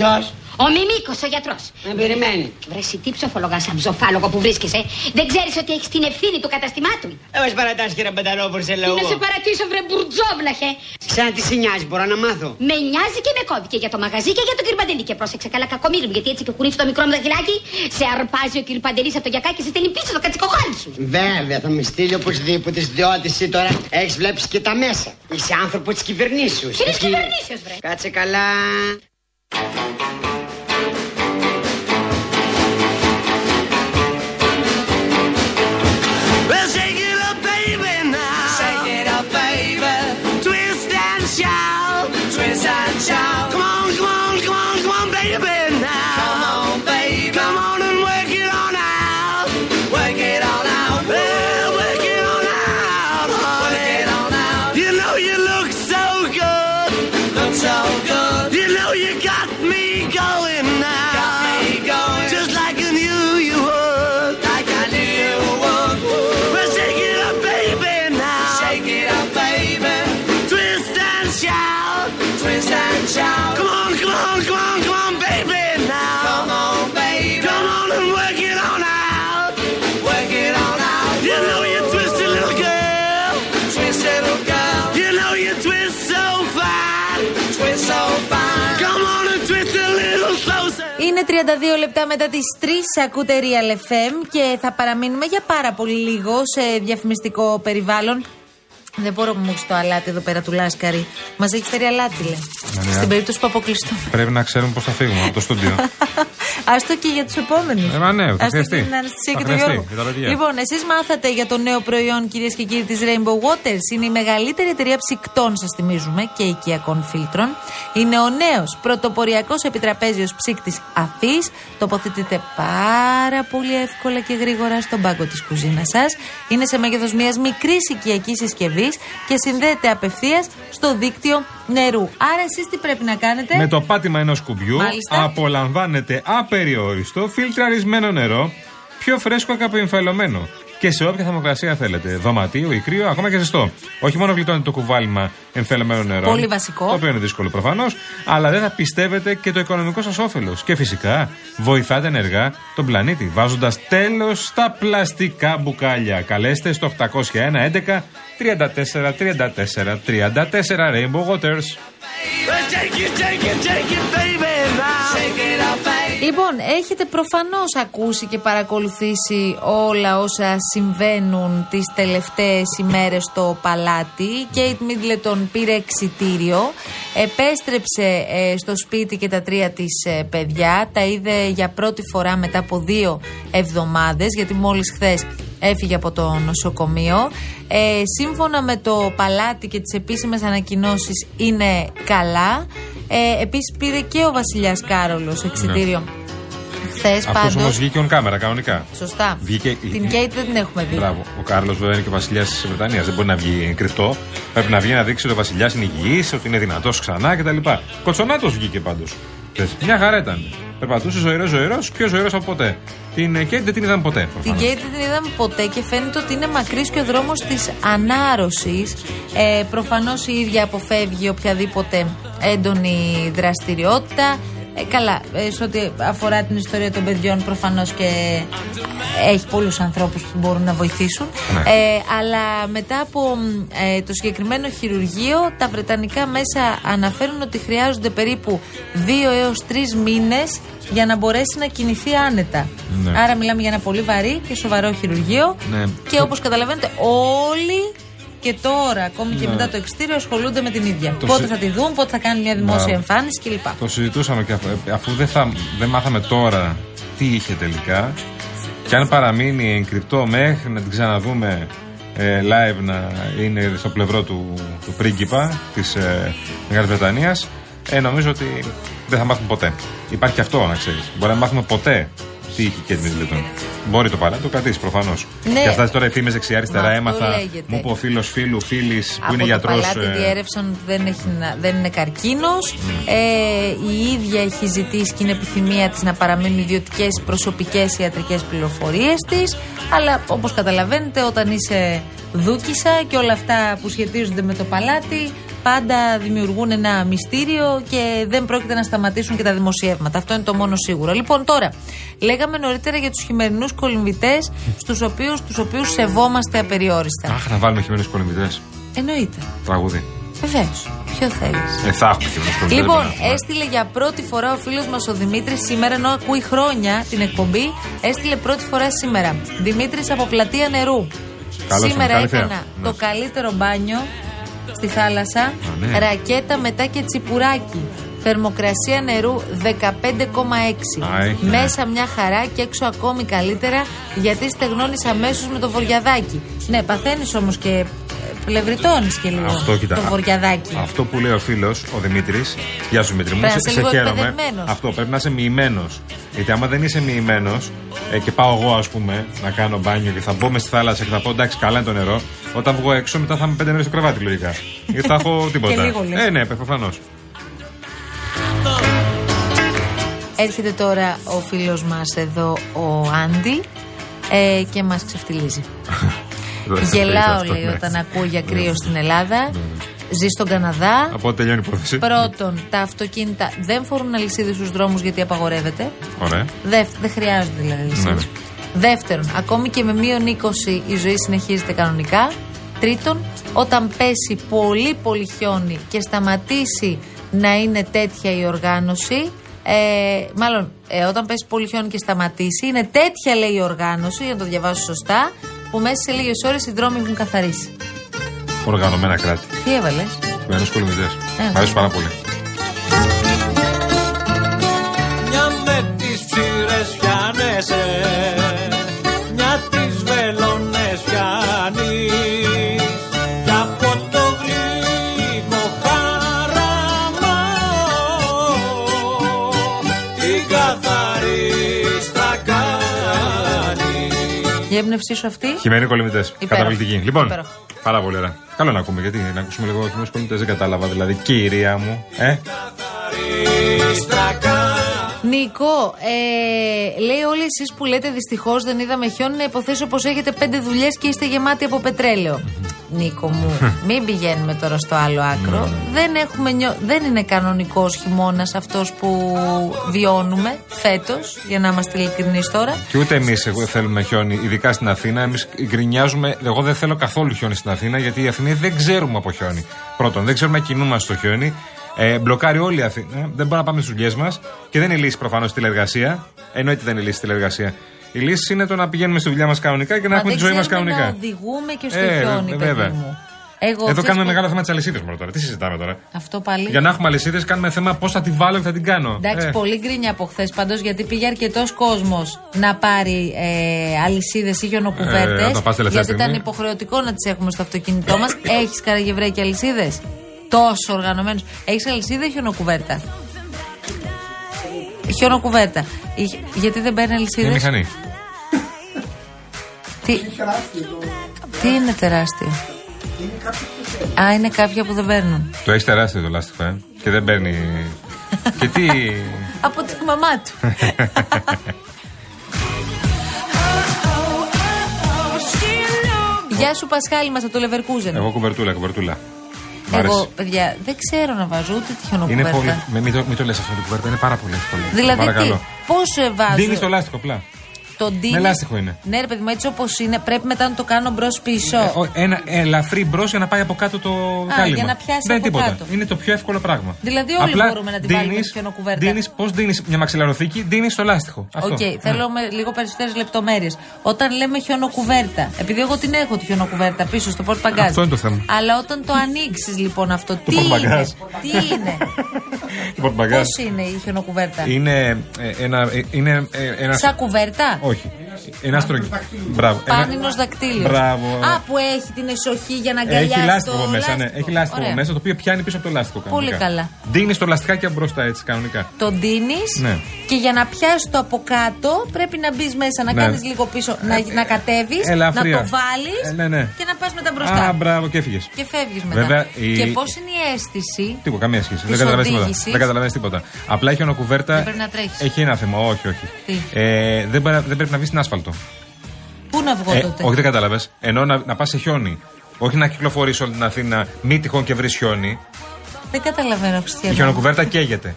Ποιος; Ο Μιμίκος, ο γιατρός. Με περιμένει. Βρε, εσύ τι ψοφολογάς σαν ψοφάλογο που βρίσκεσαι. Δεν ξέρεις ότι έχεις την ευθύνη του καταστημάτου. Ε, μας παρατάς κύριε Πανταλόπουλο σε λέω. Τι να σε παρατήσω, βρε μπουρτζόβλαχε. Σαν τι σε νοιάζει, μπορώ να μάθω; Με νοιάζει και με κόβει και για το μαγαζί και για τον κυρπαντελή. Και πρόσεξε καλά κακομίρι μου, γιατί έτσι και κουνήφει το μικρό μου δαχτυλάκι. Σε αρπάζει ο κυρπαντελής από το γιακάκι και σε στέλνει πίσω το κατσικοχάλι σου. Βέβαια, θα με στείλει οπωσδήποτε, διότι εσύ τώρα έχεις βλέπεις και τα μέσα. Είσαι άνθρωπος της κυβερνήσεως. Τι είναι κυβερνήσεως, βρε. Κάτσε καλά. Well, shake it up, baby, now. Shake it up, baby. Twist and shout. Είναι 32 λεπτά μετά τις 3 ακούτε Real FM και θα παραμείνουμε για πάρα πολύ λίγο σε διαφημιστικό περιβάλλον. Δεν μπορώ που μου έχεις το αλάτι εδώ πέρα του Λάσκαρη. Μας έχεις φέρει αλάτι, λέει. ναι. Στην περίπτωση που αποκλειστούμε. Πρέπει να ξέρουμε πώς θα φύγουμε από το στούντιο. Άστο και για τους επόμενους. Ε, μα ναι, θα χρειαστεί. την αναισθησία Θα και του χρειαστεί, Γιώργου. για τα παιδιά. Λοιπόν, εσείς μάθατε για το νέο προϊόν, κυρίες και κύριοι, της Rainbow Waters. Είναι η μεγαλύτερη εταιρεία ψυκτών, σας θυμίζουμε, και οικιακών φίλτρων. Είναι ο νέος πρωτοποριακός επιτραπέζιος ψύκτης Αθή. Τοποθετείται πάρα πολύ εύκολα και γρήγορα στον πάγκο της κουζίνας σας. Είναι σε μέγεθος μιας μικρής οικιακής συσκευής και συνδέεται απευθείας στο δίκτυο νερού. Άρα, εσείς τι πρέπει να κάνετε; Με το πάτημα ενός κουμπιού Μάλιστα. απολαμβάνετε απεριόριστο φιλτραρισμένο νερό, πιο φρέσκο και απεμφελωμένο. Και σε όποια θερμοκρασία θέλετε. Δωματίο ή κρύο, ακόμα και ζεστό. Όχι μόνο γλιτώνετε το κουβάλιμα εμφελωμένο νερό. Πολύ βασικό. Το οποίο είναι δύσκολο προφανώς. Αλλά δεν θα πιστεύετε και το οικονομικό σας όφελος. Και φυσικά βοηθάτε ενεργά τον πλανήτη. Βάζοντας τέλος στα πλαστικά μπουκάλια. Καλέστε στο 801 11 34 34 34 Rainbow Waters. Well, take it, take it, take it, baby, now. Λοιπόν, έχετε προφανώς ακούσει και παρακολουθήσει όλα όσα συμβαίνουν τις τελευταίες ημέρες στο παλάτι. Η Κέιτ Μίτλετον πήρε εξιτήριο, επέστρεψε ε, στο σπίτι και τα τρία της ε, παιδιά. Τα είδε για πρώτη φορά μετά από δύο εβδομάδες, γιατί μόλις χθες έφυγε από το νοσοκομείο. Ε, σύμφωνα με το παλάτι και τις επίσημες ανακοινώσεις είναι καλά. Ε, επίσης πήρε και ο βασιλιάς Κάρολος εξιτήριο χθες Αυτός πάντως. όμως βγήκε on κάμερα κανονικά. Σωστά. Βγήκε- Την Κέιτ δεν την έχουμε δει. Μπράβο. Ο Κάρλος βέβαια είναι και βασιλιάς της Βρετανίας. Δεν μπορεί να βγει κρυφτό. Πρέπει να βγει να δείξει ότι ο βασιλιάς είναι υγιής, ότι είναι δυνατός ξανά κτλ. Κοτσονάτος βγήκε πάντως. Μια χαρά ήταν. Περπατούσε ζωηρός, ζωηρός, πιο ζωηρός από ποτέ. Την Κέιτ δεν την είδαμε ποτέ. Την προφανώς. Κέιτ δεν την είδαμε ποτέ και φαίνεται ότι είναι μακρύς και ο δρόμος της ανάρρωσης. Ε, Προφανώς η ίδια αποφεύγει οποιαδήποτε έντονη δραστηριότητα. Ε, καλά, ε, σε ό,τι αφορά την ιστορία των παιδιών, προφανώς και έχει πολλούς ανθρώπους που μπορούν να βοηθήσουν. Ναι. Ε, αλλά μετά από μ, ε, το συγκεκριμένο χειρουργείο, τα βρετανικά μέσα αναφέρουν ότι χρειάζονται περίπου 2 έως 3 μήνες για να μπορέσει να κινηθεί άνετα. Ναι. Άρα μιλάμε για ένα πολύ βαρύ και σοβαρό χειρουργείο. Ναι. Και όπως καταλαβαίνετε, όλοι και τώρα, ακόμη και μετά το εξτήριο, ασχολούνται με την ίδια. Το πότε συ- θα τη δουν, πότε θα κάνουν μια δημόσια Μπράβο. εμφάνιση κλπ. Το συζητούσαμε και αφού, ε, αφού δεν, θα, δεν μάθαμε τώρα τι είχε τελικά. Και αν παραμείνει εγκρυπτό μέχρι να την ξαναδούμε ε, live να είναι στο πλευρό του, του πρίγκιπα της ε, Μεγάλης Βρετανίας ε, νομίζω ότι δεν θα μάθουμε ποτέ. Υπάρχει και αυτό να ξέρεις. Μπορεί να μάθουμε ποτέ τι είχε και την Middleton. Μπορεί το παρά, το κρατήσει προφανώς. Ναι. Και αυτά τώρα οι φήμε δεξιά-αριστερά Μα αυτό έμαθα. λέγεται. Μου είπε ο φίλος φίλου, φίλης που Από είναι το γιατρός. παλάτι διέρευσαν ότι δεν, έχει, να- δεν είναι καρκίνος. Ε, η ίδια έχει ζητήσει και είναι επιθυμία της να παραμείνουν ιδιωτικές προσωπικές ιατρικές πληροφορίες της. Αλλά όπως καταλαβαίνετε όταν είσαι Δούκισα και όλα αυτά που σχετίζονται με το παλάτι πάντα δημιουργούν ένα μυστήριο και δεν πρόκειται να σταματήσουν και τα δημοσιεύματα. Αυτό είναι το μόνο σίγουρο. Λοιπόν, τώρα, λέγαμε νωρίτερα για τους χειμερινούς κολυμβητές, στους οποίους τους οποίους σεβόμαστε απεριόριστα. Αχ, να βάλουμε χειμερινούς κολυμβητές. Εννοείται. Τραγούδι. Βεβαίως. Ποιο θέλεις. Ε, θα έχουμε χειμερινούς κολυμβητές. Λοιπόν, έστειλε για πρώτη φορά ο φίλος μας ο Δημήτρης σήμερα, ενώ ακούει χρόνια την εκπομπή, έστειλε πρώτη φορά σήμερα. Δημήτρης από πλατεία νερού. Καλώς σήμερα ήρθατε. Καλή έκανα θέα. το καλύτερο μπάνιο στη θάλασσα. ναι. Ρακέτα μετά και τσιπουράκι. Θερμοκρασία νερού 15,6. Α, έχει, ναι. Μέσα μια χαρά και έξω ακόμη καλύτερα γιατί στεγνώνεις αμέσως με το βοριαδάκι. Ναι, παθαίνεις όμως και ε, πλευριτώνει και λίγο Αυτό κοίτα. το βοριαδάκι. Αυτό που λέει ο φίλος, ο Δημήτρης. Γεια σου Δημήτρη μου, Πρέπει να σε, είσαι σε λίγο χαίρομαι. εκπαιδευμένος. Αυτό πρέπει να είσαι μοιημένος. Γιατί άμα δεν είσαι μοιημένος ε, και πάω εγώ, ας πούμε, να κάνω μπάνιο και θα μπω μες στη θάλασσα και θα πω εντάξει, καλά είναι το νερό. Όταν βγω έξω, μετά θα είμαι πέντε μέρες στο κρεβάτι λογικά. Γιατί θα έχω τίποτα. λίγο λες. Ε, ναι, προφανώς. Έρχεται τώρα ο φίλος μας εδώ ο Άντι ε, και μας ξεφτιλίζει. Γελάω λέει Ναι. όταν ακούω για κρύο στην Ελλάδα. Ζει στον Καναδά. Από ό,τι τελειώνει η υπόθεση. Πρώτον, τα αυτοκίνητα δεν φορούν αλυσίδες στους δρόμους γιατί απαγορεύεται. Ωραία. Δεύ- δεν χρειάζονται δηλαδή αλυσίδες. Ναι. Δεύτερον, ακόμη και με μείον 20 η ζωή συνεχίζεται κανονικά. Τρίτον, όταν πέσει πολύ πολύ χιόνι και σταματήσει να είναι τέτοια η οργάνωση, ε, μάλλον ε, όταν πέσει πολύ χιόνι και σταματήσει, είναι τέτοια λέει η οργάνωση, για να το διαβάσω σωστά, που μέσα σε λίγες ώρες οι δρόμοι έχουν καθαρίσει. Οργανωμένα κράτη. Τι έβαλες; Χειμερινού κολυμβητέ. Ε. Μ' αρέσει πάρα πολύ. Μια με τις ψήρες πιάνεσαι έμπνευσή σου αυτή. Χειμερινοί κολυμβητέ. Υπέροχο. Καταπληκτική. Λοιπόν, Υπέροχο. πάρα πολύ ωραία. Καλό να ακούμε, γιατί να ακούσουμε λίγο χειμερινούς κολυμβητέ δεν κατάλαβα. Δηλαδή, κυρία μου, ε. Καθαρής θα κάνεις Νίκο, ε, λέει όλοι εσείς που λέτε δυστυχώς δεν είδαμε χιόνι να υποθέσω πως έχετε πέντε δουλειές και είστε γεμάτοι από πετρέλαιο. Νίκο μου, μην πηγαίνουμε τώρα στο άλλο άκρο. δεν, έχουμε νιώ... δεν είναι κανονικός χειμώνας αυτός που βιώνουμε φέτος, για να είμαστε ειλικρινείς τώρα. Και ούτε εμείς θέλουμε χιόνι, ειδικά στην Αθήνα. Εμείς γκρινιάζουμε. Εγώ δεν θέλω καθόλου χιόνι στην Αθήνα, γιατί οι Αθηνοί δεν ξέρουμε από χιόνι. Πρώτον, δεν ξέρουμε να κινούμαστε στο χιόνι. Ε, μπλοκάρει όλη η Αθήνα. Δεν μπορούμε να πάμε στις δουλειές μας. Και δεν είναι η λύση προφανώς στη τηλεργασία. Εννοείται δεν είναι η λύση στη τηλεργασία. Η λύση είναι το να πηγαίνουμε στη δουλειά μας κανονικά και να Μα έχουμε δεν τη ζωή μας ξέρουμε κανονικά. Να οδηγούμε και στο Ε, χιόνι, ε, παιδί βέβαια. μου. Εγώ Εδώ αυτές κάνουμε που- μεγάλο θέμα της αλυσίδας μόνο τώρα. Τι συζητάμε τώρα; Αυτό πάλι. Για να έχουμε αλυσίδες, κάνουμε θέμα πώς θα τη βάλω και θα την κάνω. Εντάξει, Ε, πολύ γκρίνια από χθες πάντως γιατί πήγε αρκετός κόσμος να πάρει ε, αλυσίδες ή χιονοκουβέρτες. Ε, να το πας τελευταία γιατί ήταν στιγμή. υποχρεωτικό να τις έχουμε στο αυτοκίνητό μας. Έχεις καραγευρέκια αλυσίδες; Τόσο οργανωμένος. Έχεις αλυσίδα ή χιονοκουβέρτα. Χιονοκουβέρτα. Η- Γιατί δεν παίρνει Είναι αλυσίδε. μηχανή. Τι... Τι είναι τεράστιο; Α, είναι κάποια που δεν παίρνουν. Το έχεις τεράστιο το λάστιχο, ε. Και δεν παίρνει. και τι. Από τη μαμά του. Γεια σου Πασχάλη μας από το Λεβερκούζεν. Εγώ κουβερτούλα, κουβερτούλα. Μ' Εγώ, αρέσει. παιδιά, δεν ξέρω να βάζω ούτε τη Είναι χιονοκουβέρτα. πολύ. Μην, μην το, μην το λες αυτό το κουβέρτα, είναι πάρα πολύ εύκολο. Δηλαδή, τι, Παρακαλώ. πώς ε, βάζω. Δίνεις το λάστιχο απλά. Το ντύνεις- Με λάστιχο είναι. Ναι, ρε παιδί μου, έτσι όπως είναι, πρέπει μετά να το κάνω μπρος πίσω. Ε, ο- ένα ελαφρύ μπρος για να πάει από κάτω το κάλυμα. για να πιάσει Δεν είναι από τίποτα. κάτω. Είναι το πιο εύκολο πράγμα. Δηλαδή όλοι μπορούμε να τη βάλουμε στη χιονοκουβέρτα. Πώς ντύνεις μια μαξιλαροθήκη, ντύνεις το λάστιχο. Αυτό. Οκ, Ναι. θέλω με λίγο περισσότερες λεπτομέρειες. Όταν λέμε χιονοκουβέρτα, επειδή εγώ την έχω τη χιονοκουβέρτα πίσω στο πορτμπαγκάζ. Αυτό είναι το θέμα. Αλλά όταν το ανοίξεις λοιπόν αυτό, τι είναι; πορτμπαγκάζ. Τι είναι; Το πορτμπαγκάζ. Πώς είναι η χιονοκουβέρτα; Είναι ε, ένα. ε, Είναι ε, ένα. Σαν κουβέρτα; Όχι. Ένα στρογγυλό. Μπράβο. ένα- Πάνινος δακτύλιος. Μπράβο. Α, που έχει την εσοχή για να αγκαλιάσει. Έχει λάστιχο το μέσα, ναι. λάστιχο. Έχει λάστιχο Ωραία. μέσα, το οποίο πιάνει πίσω από το λάστιχο. Πολύ κανονικά. καλά. Δίνεις το λαστιχάκι από μπροστά έτσι κανονικά. Το ντύνεις Ναι. και για να πιάσεις το από κάτω πρέπει να μπεις μέσα, να Ναι. κάνεις λίγο πίσω, να, να κατέβεις, να ελαφριά. το βάλεις Ε, ναι, ναι. και να πας μετά μπροστά. Α, μπράβο και έφυγες. Και φεύγεις μετά. Βέβαια, η- Και πώς είναι η αίσθηση; Τίποτα, καμία σχέση. Της Δεν καταλαβαίνεις τίποτα. οδήγησης; Δεν καταλαβαίνεις τίποτα. Απλά έχει ονοκουβέρτα. Δεν πρέπει να τρέχεις. Έχει ένα θέμα. Όχι, όχι. Τι; Ε, δεν, πρέπει- δεν πρέπει να βγεις στην άσφαλτο. Πού να βγω Ε, τότε; όχι, δεν κατάλαβες. Ενώ να, να πας σε χιόνι. Όχι να κυκλοφορείς όλη την Αθήνα, μη τυχόν και βρεις χιόνι. Δεν καταλαβαίνω, Η Χριστιανό. χιονοκουβέρτα καίγεται.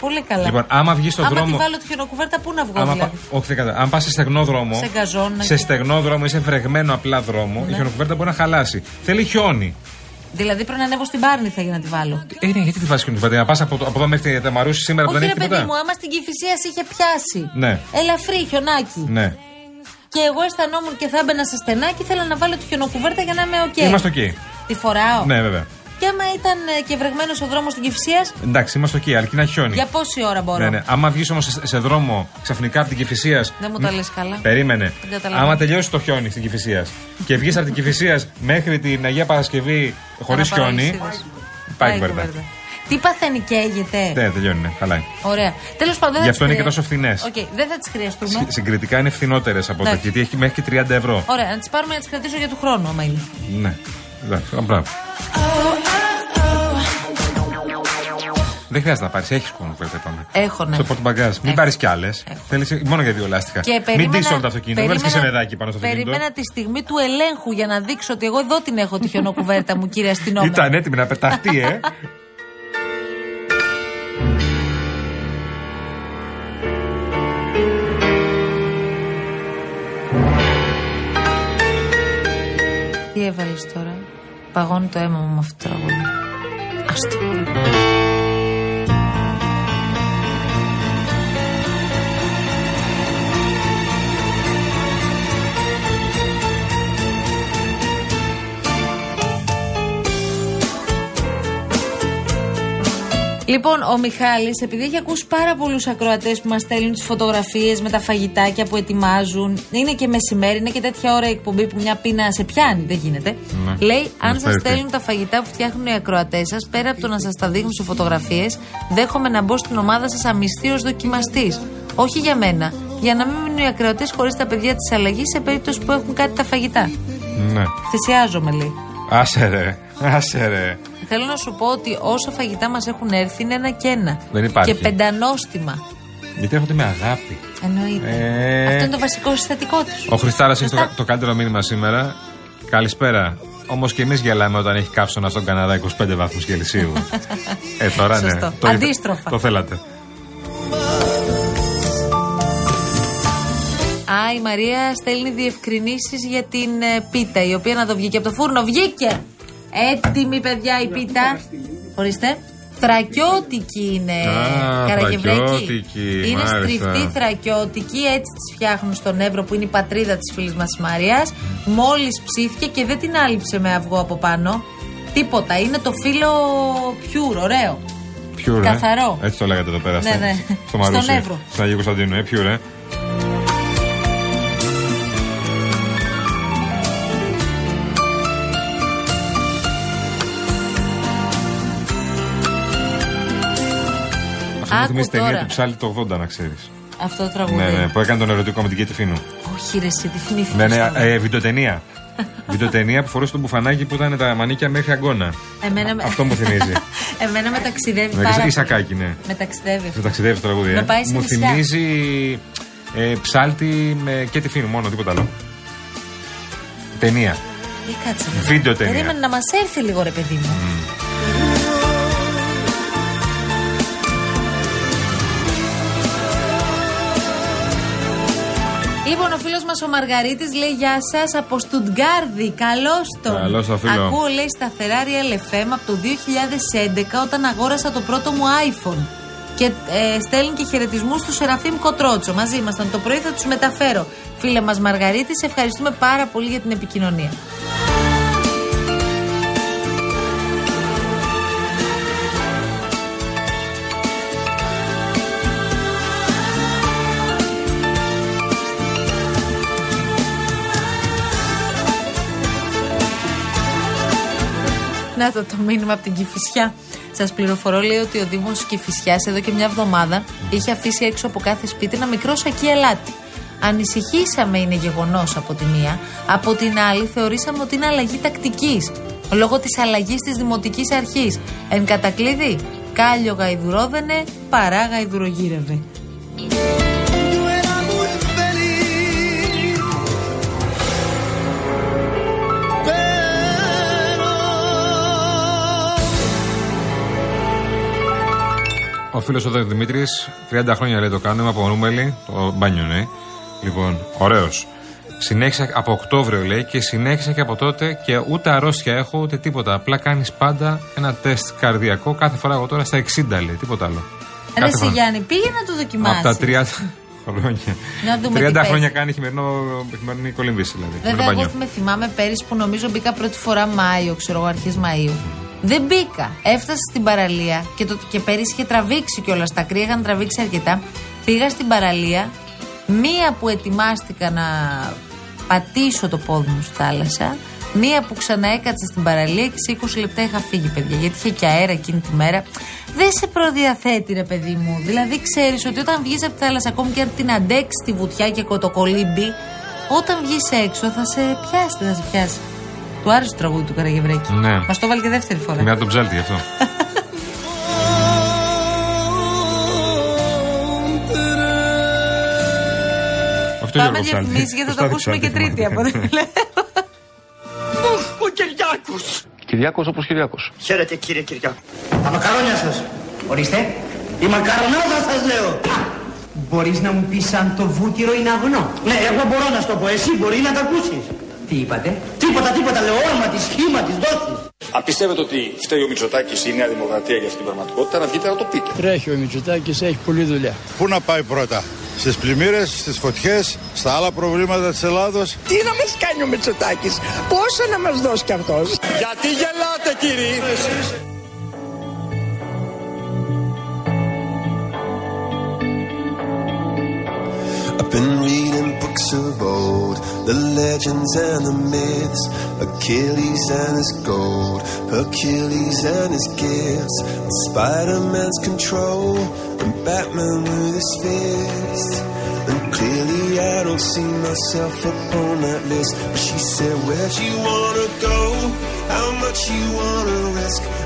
Πολύ καλά. Λοιπόν, άμα βγεις στον Άμα δρόμο. τη βάλω τη χιονοκουβέρτα, πού να βγω Άμα, δηλαδή; πα- όχι, δεν κατάλαβα. Αν πας σε στεγνό δρόμο. Σε γκαζόν, σε ναι. στεγνό δρόμο ή σε βρεγμένο απλά δρόμο, η χιονοκουβέρτα μπορεί να χαλάσει. Θέλει χιόνι. Δηλαδή πρέπει να ανέβω στην Πάρνηθα για να τη βάλω. Ε, ναι, γιατί τη βάζεις χιονοκουβέρτα, να πας από, το- από εδώ μέχρι τη Μαρούση σήμερα που Όχι, δεν ρε έχει παιδί τίποτα. μου, άμα στην Κηφισιά σε είχε πιάσει. Ναι. Ελαφρύ χιονάκι. Ναι. Και εγώ αισθανόμουν και θα έμπαινα σε στενά και ήθελα να βάλω τη χιονοκουβέρτα για να είμαι οκ. Είμαστε εκεί. Τη φοράω. Ναι, βέβαια. Και άμα ήταν ε, και βρεγμένος ο δρόμος στην Κηφισίας, Εντάξει, είμαστε εκεί, αρκεί να έχει χιόνι. για πόση ώρα μπορώ; Ναι, ναι. Άμα βγεις όμως σε, σε δρόμο ξαφνικά από την Κηφισίας. Δεν μου τα λες καλά. Περίμενε. Δεν καταλαβαίνω. Άμα τελειώσει το χιόνι στην Κηφισίας και βγεις από την Κηφισίας μέχρι την Αγία Παρασκευή χωρίς χιόνι. Αναπαραλυσίδες. Πάει η κουβέρτα. κουβέρτα. Τι παθαίνει, καίγεται. Ναι, τελειώνει, ναι, χαλάει. Ωραία. Τέλος πάντων. δεν Γι' θα αυτό τις είναι και χρεια- τόσο φθηνές. Οκ, δεν θα τις χρειαστούμε. Συγκριτικά είναι φθηνότερες από το Εντάξει. γιατί έχει μέχρι και 30 ευρώ. Ωραία, να τις πάρουμε να τις κρατήσω για του χρόνου, άμα είναι. Ναι. Εντάξει, α, μπράβο. Δεν χρειάζεται να πάρεις, έχεις κόσμο που είπαμε. Έχω, ναι. Στο πορτμπαγκάζ. Μην Έχω. πάρεις κι άλλες. Έχω. Θέλεις μόνο για δύο λάστιχα. Και Μην περίμενα, ντύσεις όλο το αυτοκίνητο. Βάλεις και σεμεδάκι πάνω στο αυτοκίνητο. περίμενα τη στιγμή του ελέγχου για να δείξω ότι εγώ εδώ την έχω τη χιονοκουβέρτα μου, κύριε αστυνόμο. Ήταν έτοιμη να πεταχτεί, ε. Τι έβαλες τώρα; Παγώνει το αίμα μου με αυτό το τραγούδι. Άστο. Λοιπόν, ο Μιχάλης, επειδή έχει ακούσει πάρα πολλούς ακροατές που μας στέλνουν τις φωτογραφίες με τα φαγητάκια που ετοιμάζουν, είναι και μεσημέρι, είναι και τέτοια ώρα η εκπομπή που μια πείνα σε πιάνει, δεν γίνεται. Ναι. Λέει, αν σας Ευχαριστώ. στέλνουν τα φαγητά που φτιάχνουν οι ακροατές σας, πέρα από το να σας τα δείχνουν σε φωτογραφίες, δέχομαι να μπω στην ομάδα σας αμυστήριο δοκιμαστής. Όχι για μένα, για να μην μείνουν οι ακροατές χωρίς τα παιδιά της αλλαγής σε περίπτωση που έχουν κάτι τα φαγητά. Ναι. Θυσιάζομαι, λέει. Άσε ρε. Άσε ρε. Θέλω να σου πω ότι όσα φαγητά μας έχουν έρθει είναι ένα και ένα. Δεν υπάρχει. Και πεντανόστιμα. Γιατί έρχονται με αγάπη. Εννοείται. Ε. Αυτό είναι το βασικό συστατικό τους. Ο Χριστάρας έχει το, Σωστά. το καλύτερο μήνυμα σήμερα. Καλησπέρα. Όμως και εμείς γελάμε όταν έχει καύσωνα στον Καναδά 25 βαθμούς Κελσίου. ε, τώρα ναι. Σωστό. Το, Αντίστροφα. Το θέλατε. Α, η Μαρία στέλνει διευκρινήσεις για την ε, πίτα, η οποία να το βγήκε από το φούρνο. Βγήκε! Έτοιμη, παιδιά, η πίτα. Ορίστε. Θρακιώτικη είναι. Α, Καραγευρέκη. θρακιώτικη, Είναι μάλιστα. στριφτή θρακιώτικη, έτσι τη φτιάχνουν στον Εύρο που είναι η πατρίδα της φίλης μας Μαρίας. Μόλις ψήθηκε και δεν την άλυψε με αυγό από πάνω. Τίποτα. Είναι το φύλλο πιούρ, ωραίο. Ποιο ρε. Καθαρό. Έτσι το λέγατε εδώ πέρα. Ναι, στο- ναι. Στο Στον Μαρούσι. Εύρο. Στον Αγίου Κωνσταντίνου. Ε, ποιο ρε. Αυτό μου Άκου θυμίζει ταινία τώρα. του Ψάλη το 80, να ξέρεις. Αυτό το τραγούδι. Ναι, ναι, που έκανε τον ερωτικό με την Κέτη Φίνου. Όχι, ρε, εσύ, τι θυμήθηκες Ναι, ναι, τώρα. ε, βιντεοτενία. βιντεοτενία που φορούσε το μπουφανάκι που ήταν τα μανίκια μέχρι αγκώνα. Εμένα, με- Αυτό μου θυμίζει. Εμένα με ταξιδεύει Με πάρα ή πολύ. σακάκι, ναι. Με ταξιδεύει. Το ταξιδεύεις το τραγούδι. Με ε. πάει σε Μου νησιά. θυμίζει ε, ψάλτη με Κέτη Φίνου, μόνο τίποτα άλλο. Ταινία. Ε, κάτσε. Βίντεο ταινία. Περίμενε να μας έρθει λίγο, ρε παιδί μου. Λοιπόν, ο φίλος μας ο Μαργαρίτης λέει Γεια σας από Στουτγκάρδη. Καλώς τον. Καλώς το φίλο. Ακούω, λέει, σταθερά Real FM από το 2011 όταν αγόρασα το πρώτο μου iPhone. Και ε, στέλνει και χαιρετισμούς του Σεραφείμ Κοτρότσο. Μαζί ήμασταν το πρωί, θα τους μεταφέρω. Φίλε μας Μαργαρίτης, σε ευχαριστούμε πάρα πολύ για την επικοινωνία. Να το το μήνυμα από την Κυφυσιά. Σας πληροφορώ, λέει ότι ο Δήμος Κυφυσιά εδώ και μια εβδομάδα είχε αφήσει έξω από κάθε σπίτι ένα μικρό σακί αλάτι. Ανησυχήσαμε, είναι γεγονός από τη μία. Από την άλλη, θεωρήσαμε ότι είναι αλλαγή τακτικής. Λόγω της αλλαγής της δημοτικής αρχής. Εν κατακλείδη, κάλιο γαϊδουρόδενε, παρά γαϊδουρογύρευε. Φίλος ο Δημήτρης, 30 χρόνια λέει το κάνω, είμαι από Νούμελη, το μπάνιο ναι. Λοιπόν, ωραίος. Συνέχισα από Οκτώβριο λέει και συνέχισα και από τότε και ούτε αρρώστια έχω ούτε τίποτα. Απλά κάνεις πάντα ένα τεστ καρδιακό κάθε φορά εγώ τώρα στα 60 λέει, τίποτα άλλο. Ρε Κάθε εσύ φορά. Γιάννη, πήγε να το δοκιμάσεις. Από τα 30 χρόνια. Να δούμε τι 30 παίζει. χρόνια κάνει χειμερινό, χειμερινή κολυμβήση δηλαδή. Βέβαια, χειμερινό εγώ μπάνιο. με θυμάμαι πέρυσι που νομίζω μπήκα πρώτη φορά Μάιο, ξέρω εγώ, αρχές Μαΐου. Δεν μπήκα. Έφτασα στην παραλία και, το, και πέρυσι είχε τραβήξει κιόλας. Τα κρύα είχαν τραβήξει αρκετά. Πήγα στην παραλία. Μία που ετοιμάστηκα να πατήσω το πόδι μου στη θάλασσα. Μία που ξαναέκατσα στην παραλία και σε 20 λεπτά είχα φύγει, παιδιά. Γιατί είχε και αέρα εκείνη τη μέρα. Δεν σε προδιαθέτει, ρε παιδί μου. Δηλαδή, ξέρεις ότι όταν βγεις από τη θάλασσα, ακόμη και αν την αντέξει τη βουτιά και κοτοκολύμπι, όταν βγεις έξω θα σε πιάσει, θα σε πιάσει. Του άρεσε το τραγούδι του Καραγευρέκη. Ναι. Μας το βάλει και δεύτερη φορά. Μια τον ψάλτη γι' αυτό. Όχι το Πάμε Γιώργο Ψάλτη. διαφημίσεις γιατί θα το Κωστάδη ακούσουμε και Ψάλτη, τρίτη από ό,τι βλέπω. Ο Κυριάκος. Κυριάκος όπως Κυριάκος. Χαίρετε κύριε Κυριάκο. Τα μακαρόνια σας. Ορίστε. Η μακαρονάδα σας λέω. Μπορείς να μου πεις αν το βούτυρο είναι αγνό; Ναι, εγώ μπορώ να σου το πω. Εσύ μπορεί να τα ακούσεις. Τι είπατε; Τίποτα, τίποτα. Λέω όρμα της, σχήμα της, δόξης. Αν πιστεύετε ότι φταίει ο Μητσοτάκης ή η Νέα Δημοκρατία για αυτήν την πραγματικότητα, να βγείτε να το πείτε. Τρέχει ο Μητσοτάκης, έχει πολλή δουλειά. Πού να πάει πρώτα, στις πλημμύρες, στις φωτιές, στα άλλα προβλήματα της Ελλάδος; Τι να μας κάνει ο Μητσοτάκης, πόσα να μας δώσει κι αυτός; Γιατί γελάτε κύριοι! Been reading books of old, the legends and the myths, Achilles and his gold, Hercules and his gifts, and Spider-Man's control, and Batman with his fists. And clearly I don't see myself upon that list. But she said, Where'd you wanna go? How much you wanna risk?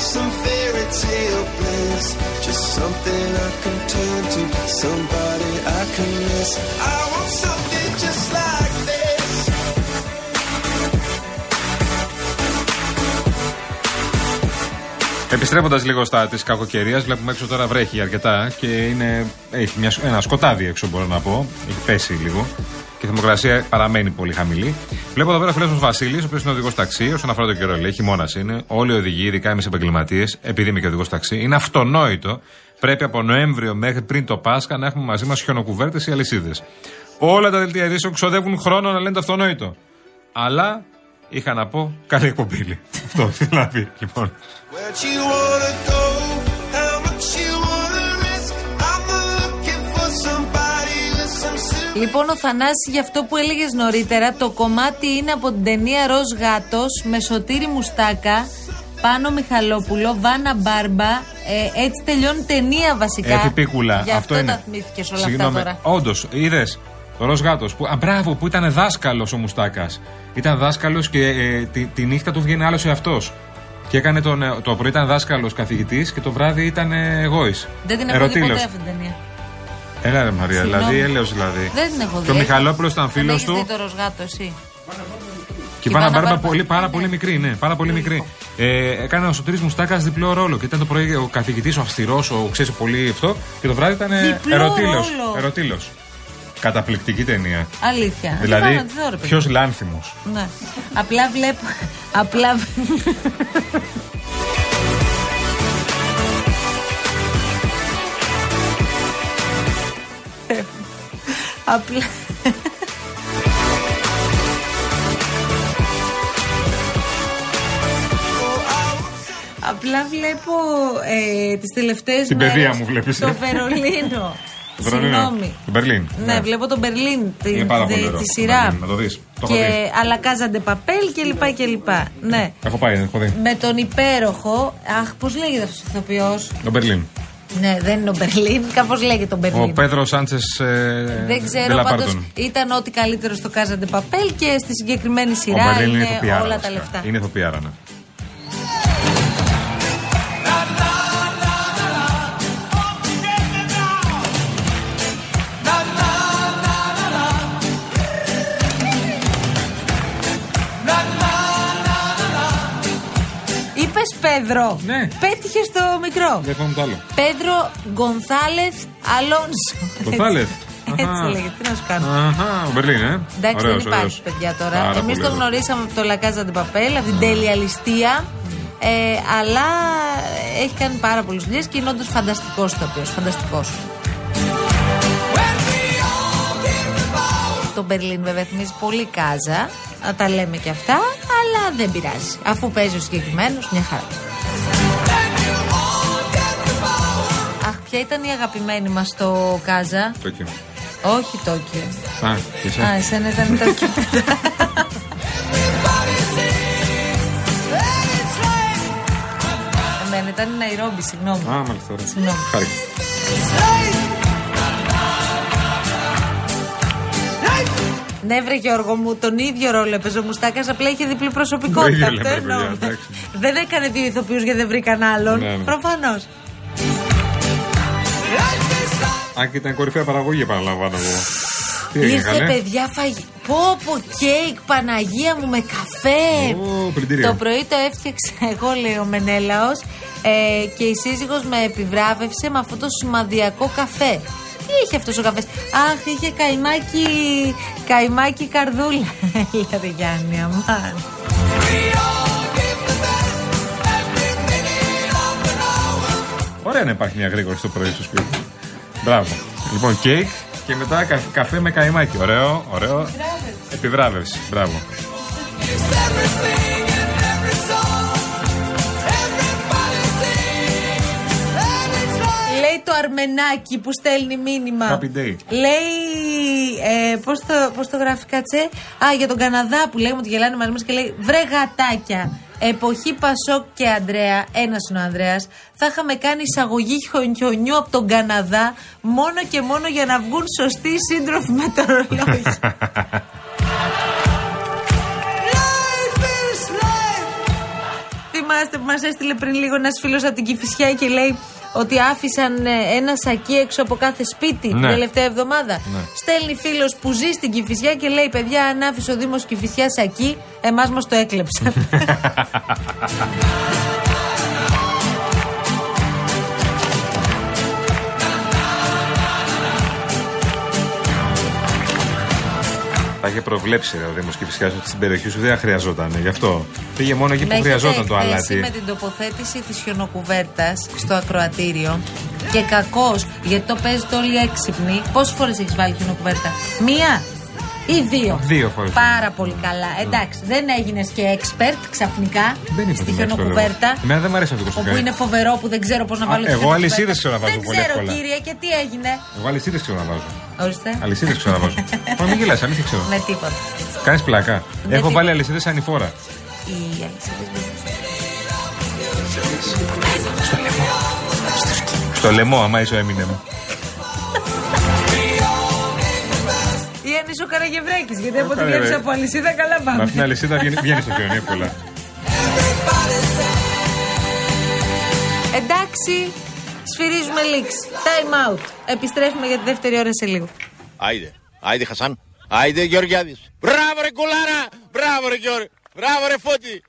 some fairy tale bliss. Just something I can turn to, somebody I can miss. I want something just like this. Επιστρέφοντας λίγο στα της κακοκαιρίας, βλέπουμε έξω τώρα βρέχει αρκετά και είναι, έχει μια, ένα σκοτάδι έξω, μπορώ να πω. Έχει πέσει λίγο και η θερμοκρασία παραμένει πολύ χαμηλή. Βλέπω εδώ πέρα φίλος μας Βασίλης, ο οποίος είναι οδηγός ταξί. Όσον αφορά το καιρό, λέει, χειμώνας είναι. Όλοι οι οδηγοί, ειδικά εμείς επαγγελματίες, επειδή είμαι και οδηγός ταξί, είναι αυτονόητο. Πρέπει από Νοέμβριο μέχρι πριν το Πάσχα να έχουμε μαζί μας χιονοκουβέρτες ή αλυσίδες. Όλα τα δελτία ειδήσεων ξοδεύουν χρόνο να λένε το αυτονόητο. Αλλά είχα να πω καλή εκπομπή. λέει. Αυτό θέλω να πει, λοιπόν. Λοιπόν, ο Θανάσης για αυτό που έλεγες νωρίτερα, το κομμάτι είναι από την ταινία Ροζ Γάτος με Σωτήρη Μουστάκα, Πάνο Μιχαλόπουλο, Βάνα Μπάρμπα. Ε, έτσι τελειώνει η ταινία βασικά. Έφη Πίκουλα. Γι' αυτό, αυτό είναι. τα θυμήθηκες όλα αυτά τώρα. Όντως, είδες. Ο Ροζ Γάτος, που, α, μπράβο, που ήταν δάσκαλος ο Μουστάκας. Ήταν δάσκαλος και ε, τη, τη νύχτα του βγαίνει άλλος εαυτός. Και έκανε τον, ε, το πρωί ήταν δάσκαλος καθηγητής και το βράδυ ήταν ε, γόης. Δεν την έχω δει ποτέ αυτή την ταινία. Έλα ρε Μαρία, Συγγνώμη. δηλαδή, έλεος δηλαδή. Δεν την έχω δει. Και ο Μιχαλόπουλος ήταν Δεν φίλος έχεις του. δει το Ροζ Γάτο, εσύ. Και η Βάνα Μπάρμπα πολύ, πάρα πολύ μικρή, ναι, πάρα πολύ μικρή. Ε, έκανε ο Σωτήρης Μουστάκας διπλό ρόλο. Και ήταν το πρωί ο καθηγητής, ο αυστηρός, ο ξέρεις πολύ αυτό. Και το βράδυ ήταν Διπλό ερωτήλος. ρόλο. ερωτήλος. Καταπληκτική ταινία. Αλήθεια. Δηλαδή, Δεν ξέρω, ρε παιδί. ποιος λάνθιμος. Ναι. Απλά βλέπω. Απλά. Απλά. Απλά βλέπω ε, τις τελευταίες Την μέρες παιδεία μου βλέπεις, Το ε. Βερολίνο. Το Βερολίνο. Συγγνώμη. Το Μπερλίν. Ναι, βλέπω τον Μπερλίν, τη, Είναι πάρα πολύ τη- ωραίο. τη το σειρά. Μπερλίν, Να το δεις. Το έχω Και δει. αλακάζαντε παπέλ και λοιπά και λοιπά. Ναι. Έχω πάει, έχω δει. Με τον υπέροχο. Αχ, πώς λέγεται αυτός ο ηθοποιός; Το Μπερλίν. Ναι, δεν είναι ο Μπερλίν. Κάπως λέγεται ο Μπερλίν. Ο Πέδρο Σάντσες. δεν ξέρω, πάντως ήταν ό,τι καλύτερο στο Κάζαντε Παπέλ και στη συγκεκριμένη Ο σειρά Μπερλίν είναι είναι ηθοποιάρας. όλα τα βασικά. λεφτά. Είναι ηθοποιάρα, ναι. Πέδρο. Ναι. Πέτυχε το μικρό. Δεν θυμάμαι το άλλο. Πέδρο Γκονθάλεθ Αλόνσο. Γκονθάλεθ. Έτσι Αχα. λέγεται. Τι να σου κάνω. Αχα, ο Μπερλίν, ε. Εντάξει, Ωραίος, δεν υπάρχει ωραίος. παιδιά τώρα. Πάρα Εμείς πολύ το ωραίος. γνωρίσαμε από το Λακάζα Παπέλ, από την τέλεια ληστεία. Ε, αλλά έχει κάνει πάρα πολλές δουλειές και είναι όντως φανταστικός ηθοποιό. Φανταστικός. Το Μπερλίν βέβαια θυμίζει πολύ κάζα. Να τα λέμε και αυτά. Αλλά δεν πειράζει. Αφού παίζει ο συγκεκριμένος, μια χαρά. Ποια ήταν η αγαπημένη μας στο Κάζα. Το εκεί. Όχι Τόκιο. Α, και εσύ. Α, εσένα ήταν η Τόκιο. Εμένα ήταν η Ναϊρόμπι, συγγνώμη. Α, μάλιστα. ωραία. Συγγνώμη. Χάρηκα. Ναι, βρε Γιώργο μου, τον ίδιο ρόλο έπαιζε ο Μουστάκας, απλά είχε διπλή προσωπικότητα. Το ίδιο Αυτό λέμε, παιδιά, εννοώ. εντάξει. Δεν έκανε δύο ηθοποιούς γιατί δεν βρήκαν άλλον. Ναι, ναι. Προφανώς. Α, και ήταν κορυφαία παραγωγή, επαναλαμβάνω εγώ. Τι έγινε, Ήρθε καλέ; παιδιά φαγη... Πω πω κέικ Παναγία μου με καφέ Ω, πλυντήριο. Το πρωί το έφτιαξα εγώ λέει ο Μενέλαος ε, Και η σύζυγος με επιβράβευσε με αυτό το σημαδιακό καφέ Τι είχε αυτός ο καφές; Αχ είχε καημάκι Καημάκι καρδούλα Έλα ρε Γιάννη αμάν Ωραία να υπάρχει μια γρήγορη στο πρωί στο σπίτι. Μπράβο. Λοιπόν, κέικ και μετά κα- καφέ με καϊμάκι. Ωραίο, ωραίο. Επιβράβευση. Μπράβο. Το αρμενάκι που στέλνει μήνυμα. Happy day. Λέει. Ε, Πώς το, πώς το γράφει, κάτσε. Α, για τον Καναδά που λέγουμε ότι γελάνε μαζί μας και λέει Βρε γατάκια. Εποχή Πασόκ και Ανδρέα, ένας είναι ο Ανδρέας, θα είχαμε κάνει εισαγωγή χιονιού από τον Καναδά μόνο και μόνο για να βγουν σωστοί σύντροφοι μετεωρολόγοι. Θυμάστε που μας έστειλε πριν λίγο ένας φίλος από την Κυφυσιά και λέει ότι άφησαν ε, ένα σακί έξω από κάθε σπίτι την Ναι. τελευταία εβδομάδα. Ναι. Στέλνει φίλος που ζει στην Κυφυσιά και λέει: Παιδιά, αν άφησε ο Δήμος Κυφυσιά σακί, εμάς μας το έκλεψαν. Τα είχε προβλέψει ρε, ο Δήμος και φυσικά ότι στην περιοχή σου δεν χρειαζόταν. Γι' αυτό πήγε μόνο εκεί Με που έχετε χρειαζόταν το εκθέσει αλάτι. με την τοποθέτηση της χιονοκουβέρτας στο ακροατήριο. Και κακώς, γιατί το παίζετε όλοι έξυπνοι. Πόσες φορές έχεις βάλει χιονοκουβέρτα, Μία ή δύο; Δύο φορές. Πάρα πολύ καλά. Εντάξει, δεν έγινες και expert ξαφνικά Δεν είπα στη ότι είμαι χιονοκουβέρτα. εύκολο. Εμένα δεν μου αρέσει αυτό το Όπου κοσμικό. είναι φοβερό που δεν ξέρω πώς να Α, βάλω τη εγώ χιονοκουβέρτα. αλυσίδες ξέρω να βάζω Δεν πολύ ξέρω, εύκολα. κύριε, και τι έγινε. Εγώ αλυσίδες ξέρω να βάζω. Ορίστε. Αλυσίδες ξέρω να βάζω. Μα μην γελάς, αλήθεια ξέρω. Με τίποτα. Κάνεις πλάκα. Με Έχω τι- βάλει αλυσίδες ανηφόρα. Οι αλυσίδες δεν- Στο λαιμό, άμα είσαι ο Eminem. Ή αν είσαι ο Καραγευρέκη, γιατί από ό,τι Καραγευρέκης. βλέπεις από αλυσίδα, καλά Με πάμε. αυτήν την αλυσίδα βγαίνει βγαίνει στο χιόνι εύκολα. Εντάξει, σφυρίζουμε λίξ. Time out. Επιστρέφουμε για τη δεύτερη ώρα σε λίγο. Άιδε. Άιδε Χασάν. Άιδε Γεωργιάδης. Μπράβο ρε κουλάρα. Μπράβο. Μπράβο ρε Γιώργο. Μπράβο ρε Φώτη.